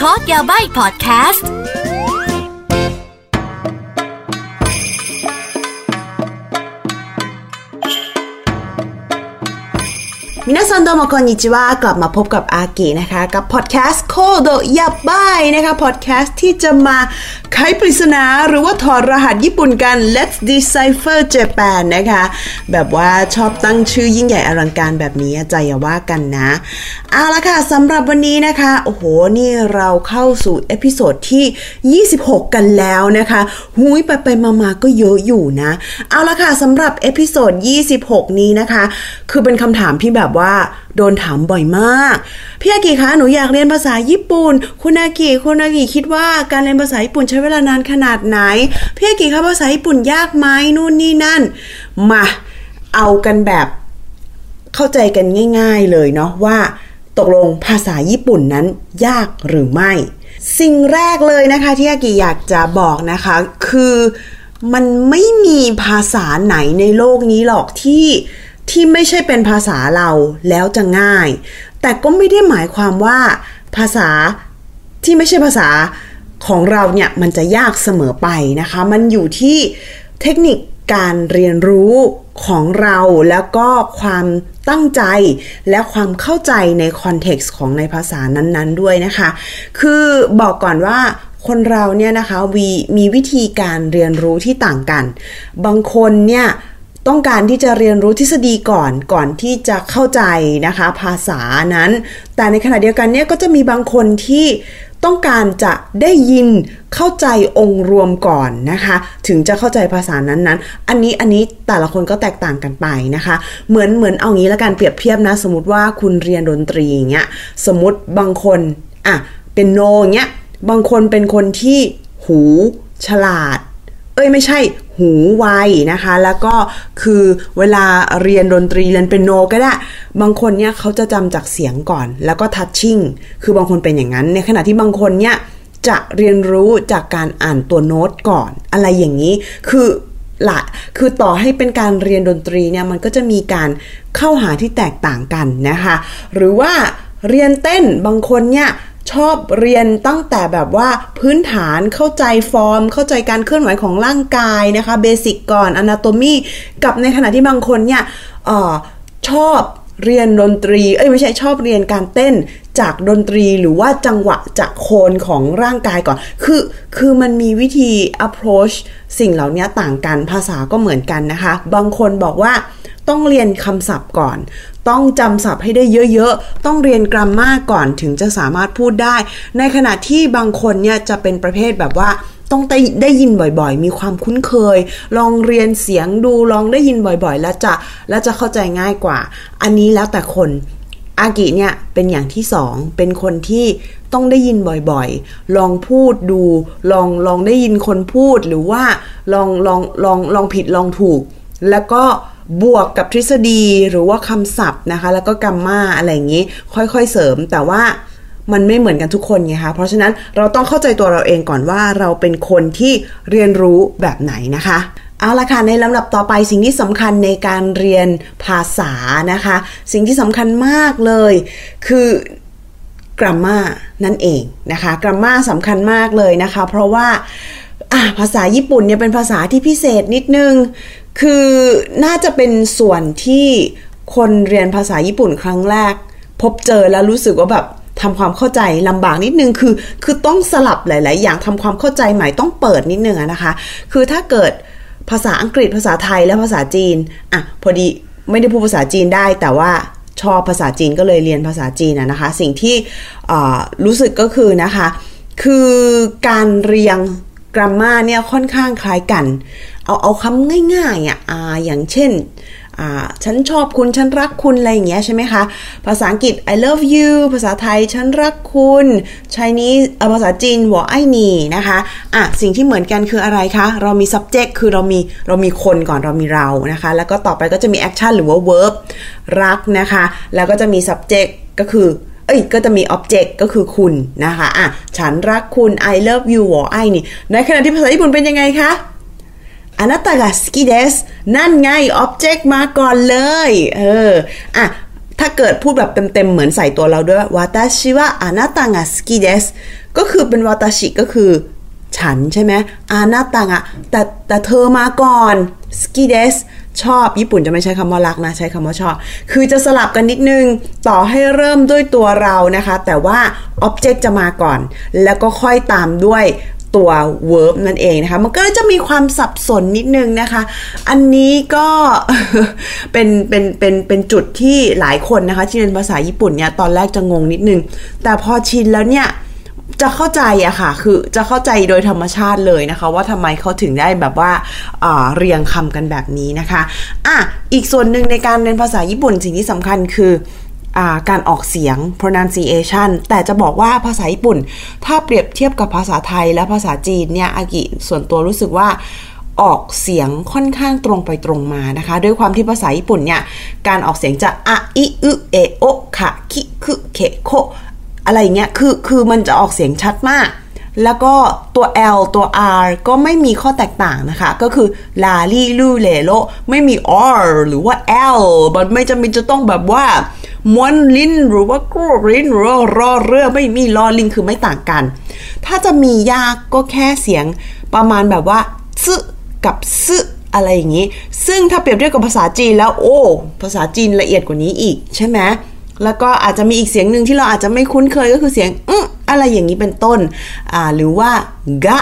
Code Yabai พอดแคสต์ みなさんどうもこんにちはกลับมาพบกับอากินะคะ กับพอดแคสต์コードやばいนะคะพอดแคสต์ที่จะมาไขปริศนาหรือว่าถอดรหัสญี่ปุ่นกัน Let's Decipher Japan นะคะ แบบว่าชอบตั้งชื่อยิ่งใหญ่อลังการแบบนี้ใจอย่าว่ากันนะ เอาละค่ะสำหรับวันนี้นะคะ โอ้โห นี่เราเข้าสู่ episode ที่ 26 กันแล้วนะคะหุยไปไปมามาก็เยอะอยู่นะ เอาละค่ะสำหรับ episode 26 นี้นะคะ คือเป็นคำถามที่แบบว่าโดนถามบ่อยมาก พี่อากิคะหนูอยากเรียนภาษาญี่ปุ่น คุณอากิคุณอากิคิดว่าการเรียนภาษาญี่ปุ่นใช้เวลานานขนาดไหน พี่อากิคะภาษาญี่ปุ่นยากไหมนู่นนี่นั่น มาเอากันแบบเข้าใจกันง่าย ๆเลยเนาะว่า ตกลงภาษาญี่ปุ่นนั้นยากหรือไม่ สิ่งแรกเลยนะคะที่อากิอยากจะบอกนะคะคือมันไม่มีภาษาไหนในโลกนี้หรอกที่ ที่ไม่ใช่เป็นภาษาเราแล้วจะง่าย แต่ก็ไม่ได้หมายความว่า ภาษาที่ไม่ใช่ภาษาของเราเนี่ยมันจะยากเสมอไปนะคะ มันอยู่ที่เทคนิคการเรียนรู้ของเราแล้วก็ความตั้งใจและความเข้าใจในคอนเท็กซ์ของในภาษานั้นๆด้วยนะคะ คือบอกก่อนว่าคนเราเนี่ยนะคะวีมีวิธีการเรียนรู้ที่ต่างกัน บางคนเนี่ย ต้องการที่จะเรียนรู้ทฤษฎีก่อนก่อนที่จะเข้าใจนะคะ ภาษานั้น แต่ในขณะเดียวกันเนี่ยก็จะมีบางคนที่ต้องการจะได้ยินเข้าใจองค์รวมก่อนนะคะ ถึงจะเข้าใจภาษานั้นๆ อันนี้อันนี้แต่ละคนก็แตกต่างกันไปนะคะ เหมือนเหมือนเอางี้ละกันเปรียบเทียบนะ สมมติว่าคุณเรียนดนตรีอย่างเงี้ยสมมติบางคนอะเป็นโนเงี้ยบางคนเป็นคนที่หูฉลาด เอ้ยไม่ใช่ หูไวนะคะ แล้วก็คือเวลาเรียนดนตรีเรียนเป็นโนก็ได้ บางคนเนี่ยเขาจะจำจากเสียงก่อน แล้วก็ทัชชิ่งคือบางคนเป็นอย่างนั้น ในขณะที่บางคนเนี่ยจะเรียนรู้จากการอ่านตัวโน้ตก่อน อะไรอย่างนี้คือละคือต่อให้เป็นการเรียนดนตรีเนี่ยมันก็จะมีการเข้าหาที่แตกต่างกันนะคะ หรือว่าเรียนเต้นบางคนเนี่ย ชอบเรียนตั้งแต่แบบว่าพื้นฐานเข้าใจฟอร์ม เข้าใจการเคลื่อนไหวของร่างกายนะคะเบสิกก่อนอนาโตมีกับในขณะที่บางคนเนี่ยออชอบ เรียนดนตรี เอ้ยไม่ใช่ชอบเรียนการเต้นจากดนตรีหรือว่าจังหวะจากโคนของร่างกายก่อน คือคือมันมีวิธี approach สิ่งเหล่านี้ต่างกันภาษาก็เหมือนกันนะคะ บางคนบอกว่าต้องเรียนคำศัพท์ก่อน ต้องจำศัพท์ให้ได้เยอะๆ ต้องเรียนกราฟมาก่อนถึงจะสามารถพูดได้ ในขณะที่บางคนเนี่ยจะเป็นประเภทแบบว่า ต้องได้ได้ยินบ่อยๆ มีความคุ้นเคย ลองเรียนเสียงดูลองได้ยินบ่อยๆ แล้วจะแล้วจะเข้าใจง่ายกว่า อันนี้แล้วแต่คนอากิเนี่ยเป็นอย่างที่สองเป็นคนที่ต้องได้ยินบ่อยๆ ลองพูดดู ลองลองได้ยินคนพูดหรือว่าลองลองลองลองผิดลองถูก แล้วก็บวกกับทฤษฎีหรือว่าคำศัพท์นะคะ แล้วก็กัมมาอะไรอย่างนี้ ค่อยๆเสริมแต่ว่า มันไม่เหมือนกันทุกคนไงคะเพราะฉะนั้นเราต้องเข้าใจตัวเราเองก่อนว่าเราเป็นคนที่เรียนรู้แบบไหนนะคะเอาละค่ะในลำดับต่อไปสิ่งที่สำคัญในการเรียนภาษานะคะ สิ่งที่สำคัญมากเลย คือกราฟมานั่นเองนะคะกราฟมาสำคัญมากเลยนะคะ เพราะว่าภาษาญี่ปุ่นเนี่ยเป็นภาษาที่พิเศษนิดนึง คือน่าจะเป็นส่วนที่คนเรียนภาษาญี่ปุ่นครั้งแรก พบเจอแล้วรู้สึกว่าแบบ ทำความเข้าใจลำบากนิดนึงคือ คือต้องสลับหลาย ๆ อย่างทำความเข้าใจใหม่ต้องเปิดนิดนึงนะคะ คือถ้าเกิดภาษาอังกฤษภาษาไทยและภาษาจีนอะพอดีไม่ได้พูดภาษาจีนได้ แต่ว่าชอบภาษาจีนก็เลยเรียนภาษาจีนนะคะ สิ่งที่รู้สึกก็คือนะคะ คือการเรียงกราฟมาเนี่ยค่อนข้างคล้ายกัน เอาเอาคำง่ายๆอะอย่างเช่น ฉันชอบคุณ ฉันรักคุณ อะไรอย่างเงี้ยใช่ไหมคะ ภาษาอังกฤษ I love you ภาษาไทย ฉันรักคุณ Chinese ภาษาจีนหัวไอหนีนะคะอะสิ่งที่เหมือนกันคืออะไรคะ เรามี subject คือเรามี เรามีคนก่อนเรามีเรานะคะ แล้วก็ต่อไปก็จะมี action หรือว่า verb รักนะคะ แล้วก็จะมี subject ก็คือเอ้ยก็จะมี object ก็คือคุณนะคะ อะ ฉันรักคุณ I love you หัวไอนี่ ในขณะที่ภาษาญี่ปุ่นเป็นยังไงคะ อนาตากาสกิเดสนั่นไงอ็อบเจกต์มาก่อนเลย เออ อะ ถ้าเกิดพูดแบบเต็มๆ เหมือนใส่ตัวเราด้วยวาตาชิวะอานาตังะสกิเดสก็คือเป็นวาตาชิก็คือฉันใช่ไหมอานาตังะแต่แต่เธอมาก่อนสกิเดสชอบ ญี่ปุ่นจะไม่ใช้คำว่ารักนะ ใช้คำว่าชอบ คือจะสลับกันนิดนึง ต่อให้เริ่มด้วยตัวเรานะคะ แต่ว่า object จะมาก่อน แล้วก็ค่อยตามด้วย ตัว verb นั่นเองนะคะ มันก็จะมีความสับสนนิดนึงนะคะ อันนี้ก็เป็นเป็นเป็นเป็นจุดที่หลายคนนะคะ ที่เรียนภาษาญี่ปุ่นเนี่ยตอนแรกจะงงนิดนึง แต่พอชินแล้วเนี่ยจะเข้าใจอะค่ะ คือจะเข้าใจโดยธรรมชาติเลยนะคะ ว่าทำไมเขาถึงได้แบบว่าเรียงคำกันแบบนี้นะคะ อะ อีกส่วนหนึ่งในการเรียนภาษาญี่ปุ่นสิ่งที่สำคัญคือ การออกเสียง pronunciation แต่จะบอกว่าภาษาญี่ปุ่น ถ้าเปรียบเทียบกับภาษาไทยและภาษาจีนเนี่ยอากิส่วนตัวรู้สึกว่าออกเสียงค่อนข้างตรงไปตรงมานะคะ ด้วยความที่ภาษาญี่ปุ่นเนี่ยการออกเสียงจะอะอิอึเอโอคะคิคุเคโคอะไรเงี้ยคือคือมันจะออกเสียงชัดมาก แล้วก็ตัว L ตัว R ก็ไม่มีข้อแตกต่างนะคะ ก็คือลาลี่ลูเลโลไม่มี R หรือว่า L มันไม่จำเป็นจะต้องแบบว่า ม้วนลิ้นหรือว่ากรูลิ้นหรือรอเรือไม่มีลอลิงคือไม่ต่างกัน ถ้าจะมียากก็แค่เสียงประมาณแบบว่าซึกับซึอะไรอย่างนี้ ซึ่งถ้าเปรียบเทียบกับภาษาจีนแล้วโอ้ ภาษาจีนละเอียดกว่านี้อีกใช่ไหมแล้วก็อาจจะมีอีกเสียงหนึ่งที่เราอาจจะไม่คุ้นเคยก็คือเสียงอืออะไรอย่างนี้เป็นต้นอ่าหรือว่ากะ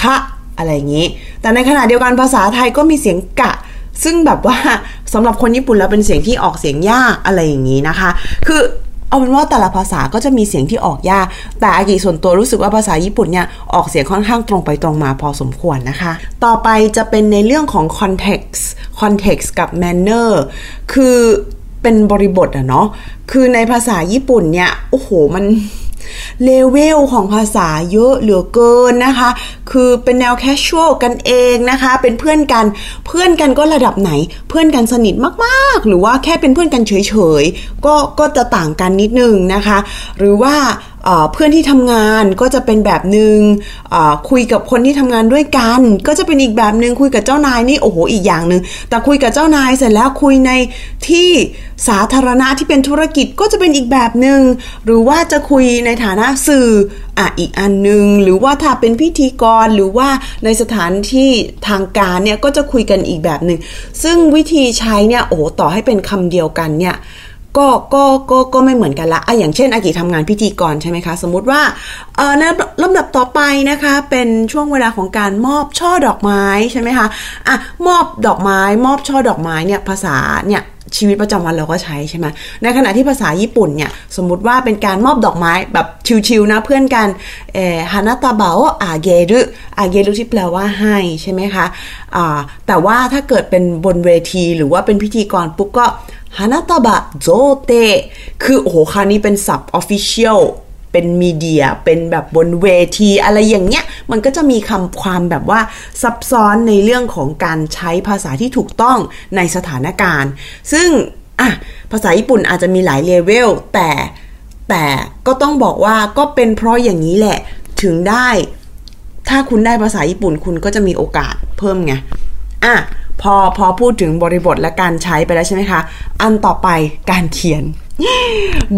คะอะไรอย่างนี้ แต่ในขณะเดียวกันภาษาไทยก็มีเสียงกะ ซึ่งแบบว่าสำหรับคนญี่ปุ่นแล้วเป็นเสียงที่ออกเสียงยากอะไรอย่างนี้นะคะ คือเอาเป็นว่าแต่ละภาษาก็จะมีเสียงที่ออกยาก แต่อากิส่วนตัวรู้สึกว่าภาษาญี่ปุ่นเนี่ยออกเสียงค่อนข้างตรงไปตรงมาพอสมควรนะคะ ต่อไปจะเป็นในเรื่องของ context context กับ manner คือเป็นบริบทอะเนาะ คือในภาษาญี่ปุ่นเนี่ย โอ้โห มัน เลเวลของภาษาเยอะเหลือเกินนะคะ คือเป็นแนวแคชชวลกันเองนะคะ เป็นเพื่อนกันเพื่อนกันก็ระดับไหน เพื่อนกันสนิทมากๆ หรือว่าแค่เป็นเพื่อนกันเฉยๆก็ก็จะต่างกันนิดนึงนะคะ หรือว่า เพื่อนที่ทำงานก็จะเป็นแบบหนึง่งคุยกับคนที่ทำงานด้วยกัน ก็จะเป็นอีกแบบหนึง่งคุยกับเจ้านายนี่โอ้โหอีกอย่างหนึง่งแต่คุยกับเจ้านายเสร็จแล้วคุยในที่สาธารณะที่เป็นธุรกิจก็จะเป็นอีกแบบหนึง่งหรือว่าจะคุยในฐานะสื่ออะอีกอันหนึง่งหรือว่าถ้าเป็นพิธีกรหรือว่าในสถานที่ทางการเนี่ยก็จะคุยกันอีกแบบหนึง่งซึ่งวิธีใช้เนี่ยโอ้โหต่อให้เป็นคำเดียวกันเนี่ย ก็ก็ก็ก็ไม่เหมือนกันละอะอย่างเช่นอากิทำงานพิธีกรใช่ไหมคะ สมมุติว่าเอ่อในลำดับต่อไปนะคะ เป็นช่วงเวลาของการมอบช่อดอกไม้ใช่ไหมคะอะมอบดอกไม้ มอบช่อดอกไม้เนี่ยภาษาเนี่ยชีวิตประจำวันเราก็ใช้ใช่ไหมในขณะที่ภาษาญี่ปุ่นเนี่ยสมมุติว่าเป็นการมอบดอกไม้แบบชิวๆนะเพื่อนกันเอฮานาตาเบาอาเกรุอาเกรุที่แปลว่าให้ใช่ไหมคะอ่าแต่ว่าถ้าเกิดเป็นบนเวทีหรือว่าเป็นพิธีกรปุ๊บก็ ฮานาตาบะโจเตคือโอ้โหคานี้เป็นศัพท์ออฟฟิเชียลเป็นมีเดียเป็นแบบบนเวทีอะไรอย่างเงี้ย มันก็จะมีคำความแบบว่าซับซ้อนในเรื่องของการใช้ภาษาที่ถูกต้องในสถานการณ์ ซึ่งอะภาษาญี่ปุ่นอาจจะมีหลายเลเวลแต่แต่ก็ต้องบอกว่าก็เป็นเพราะอย่างนี้แหละถึงได้ ถ้าคุณได้ภาษาญี่ปุ่นคุณก็จะมีโอกาสเพิ่มไงอะ พอพอพูดถึงบริบทและการใช้ไปแล้วใช่ไหมคะ อันต่อไปการเขียน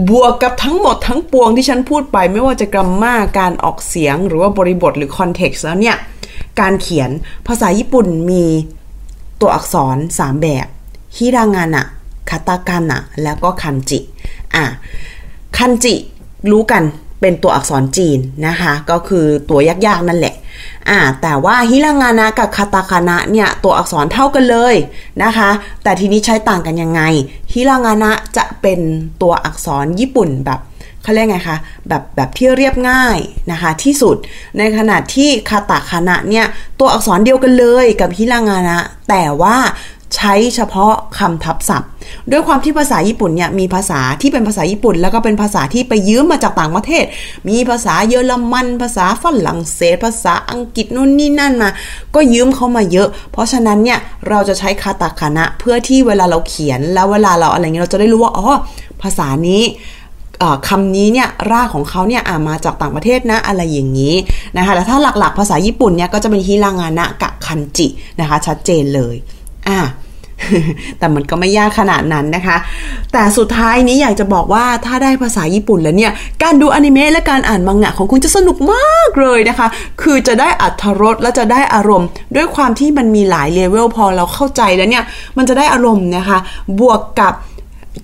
บวกกับทั้งหมดทั้งปวงที่ฉันพูดไป ไม่ว่าจะกรรมาการออกเสียงหรือว่าบริบทหรือคอนเท็กซ์แล้วเนี่ย การเขียนภาษาญี่ปุ่นมีตัวอักษร 3 แบบฮิรางานะคาตาคานะแล้วก็คันจิอะคันจิรู้กันเป็นตัวอักษรจีนนะคะ ก็คือตัวยากๆนั่นแหละ อ่าแต่ว่าฮิรางานะกับคาตาคานะเนี่ยตัวอักษรเท่ากันเลยนะคะ แต่ทีนี้ใช้ต่างกันยังไงฮิรางานะจะเป็นตัวอักษรญี่ปุ่นแบบเขาเรียกไงคะแบบแบบที่เรียบง่ายนะคะที่สุดในขณะที่คาตาคานะเนี่ยตัวอักษรเดียวกันเลยกับฮิรางานะ แต่ว่า ใช้เฉพาะคำทับศัพท์ ด้วยความที่ภาษาญี่ปุ่นเนี่ยมีภาษาที่เป็นภาษาญี่ปุ่น แล้วก็เป็นภาษาที่ไปยืมมาจากต่างประเทศ มีภาษาเยอรมัน ภาษาฝรั่งเศส ภาษาอังกฤษนู่นนี่นั่นมา ก็ยืมเขามาเยอะ เพราะฉะนั้นเนี่ยเราจะใช้คาตาคานะเพื่อที่เวลาเราเขียนแล้วเวลาเราอะไรเงี้ยเราจะได้รู้ว่าอ๋อภาษานี้คำนี้เนี่ยรากของเขาเนี่ยมาจากต่างประเทศนะอะไรอย่างนี้นะคะแต่ถ้าหลักๆ ภาษาญี่ปุ่นเนี่ยก็จะเป็นฮิรางานะกับคันจินะคะชัดเจนเลย อะแต่มันก็ไม่ยากขนาดนั้นนะคะ แต่สุดท้ายนี้อยากจะบอกว่าถ้าได้ภาษาญี่ปุ่นแล้วเนี่ย การดูอนิเมะและการอ่านมังงะของคุณจะสนุกมากเลยนะคะ คือจะได้อัธรสและจะได้อารมณ์ ด้วยความที่มันมีหลายเลเวลพอเราเข้าใจแล้วเนี่ย มันจะได้อารมณ์นะคะ บวกกับ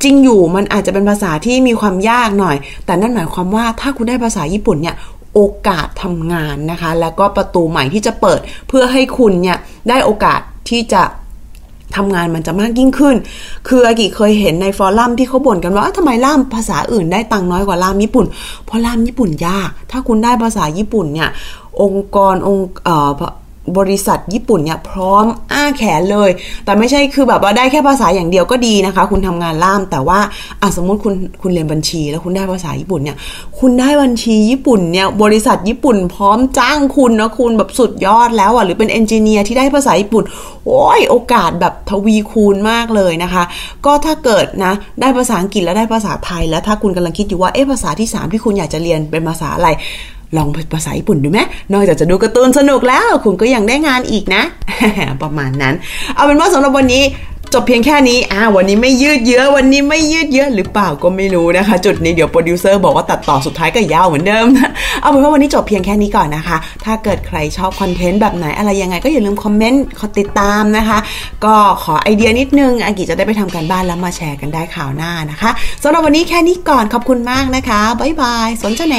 จริงอยู่มันอาจจะเป็นภาษาที่มีความยากหน่อย แต่นั่นหมายความว่าถ้าคุณได้ภาษาญี่ปุ่นเนี่ยโอกาสทำงานนะคะ แล้วก็ประตูใหม่ที่จะเปิดเพื่อให้คุณเนี่ยได้โอกาสที่จะ ทำงานมันจะมากยิ่งขึ้น คืออากิเคยเห็นในฟอรัมที่เขาบ่นกันว่าทำไมล่ามภาษาอื่นได้ตังน้อยกว่าล่ามญี่ปุ่น เพราะล่ามญี่ปุ่นยาก ถ้าคุณได้ภาษาญี่ปุ่นเนี่ยองค์กรองค์ บริษัทญี่ปุ่นเนี่ยพร้อมอ้าแขนเลย แต่ไม่ใช่คือแบบว่าได้แค่ภาษาอย่างเดียวก็ดีนะคะ คุณทำงานล่าม แต่ว่าอะสมมติคุณคุณเรียนบัญชี แล้วคุณได้ภาษาญี่ปุ่นเนี่ย คุณได้บัญชีญี่ปุ่นเนี่ย บริษัทญี่ปุ่นพร้อมจ้างคุณนะคุณแบบสุดยอดแล้วอะหรือเป็นเอนจิเนียร์ที่ได้ภาษาญี่ปุ่น โอ้ยโอกาสแบบทวีคูณมากเลยนะคะ ก็ถ้าเกิดนะได้ภาษาอังกฤษแล้วได้ภาษาไทยแล้วถ้าคุณกำลังคิดอยู่ว่าเอ๊ะภาษาที่ 3 ที่คุณอยากจะเรียนเป็นภาษาอะไร ลองภาษาญี่ปุ่นดูไหมนอกจากจะดูการ์ตูนสนุกแล้ว คุณก็ยังได้งานอีกนะ ประมาณนั้น เอาเป็นว่าสำหรับวันนี้จบเพียงแค่นี้ อ่า วันนี้ไม่ยืดเยอะ วันนี้ไม่ยืดเยอะหรือเปล่าก็ไม่รู้นะคะ จุดนี้เดี๋ยวโปรดิวเซอร์บอกว่าตัดต่อสุดท้ายก็ยาวเหมือนเดิมเอาเป็นว่าวันนี้จบเพียงแค่นี้ก่อนนะคะ ถ้าเกิดใครชอบคอนเทนต์แบบไหนอะไรยังไงก็อย่าลืมคอมเมนต์กดติดตามนะคะ ก็ขอไอเดียนิดนึงอากิจะได้ไปทำการบ้านแล้วมาแชร์กันในคราวหน้านะคะสำหรับวันนี้แค่นี้ก่อน ขอบคุณมากนะคะ บ๊ายบาย สนใจเน